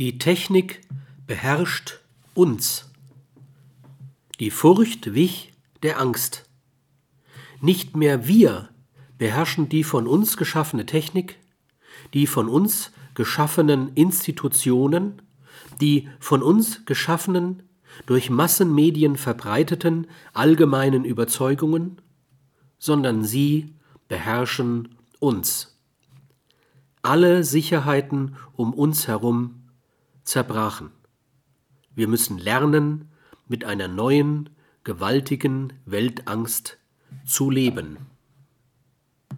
Die Technik beherrscht uns. Die Furcht wich der Angst. Nicht mehr wir beherrschen die von uns geschaffene Technik, die von uns geschaffenen Institutionen, die von uns geschaffenen, durch Massenmedien verbreiteten allgemeinen Überzeugungen, sondern sie beherrschen uns. Alle Sicherheiten um uns herum zerbrachen. Wir müssen lernen, mit einer neuen, gewaltigen Weltangst zu leben.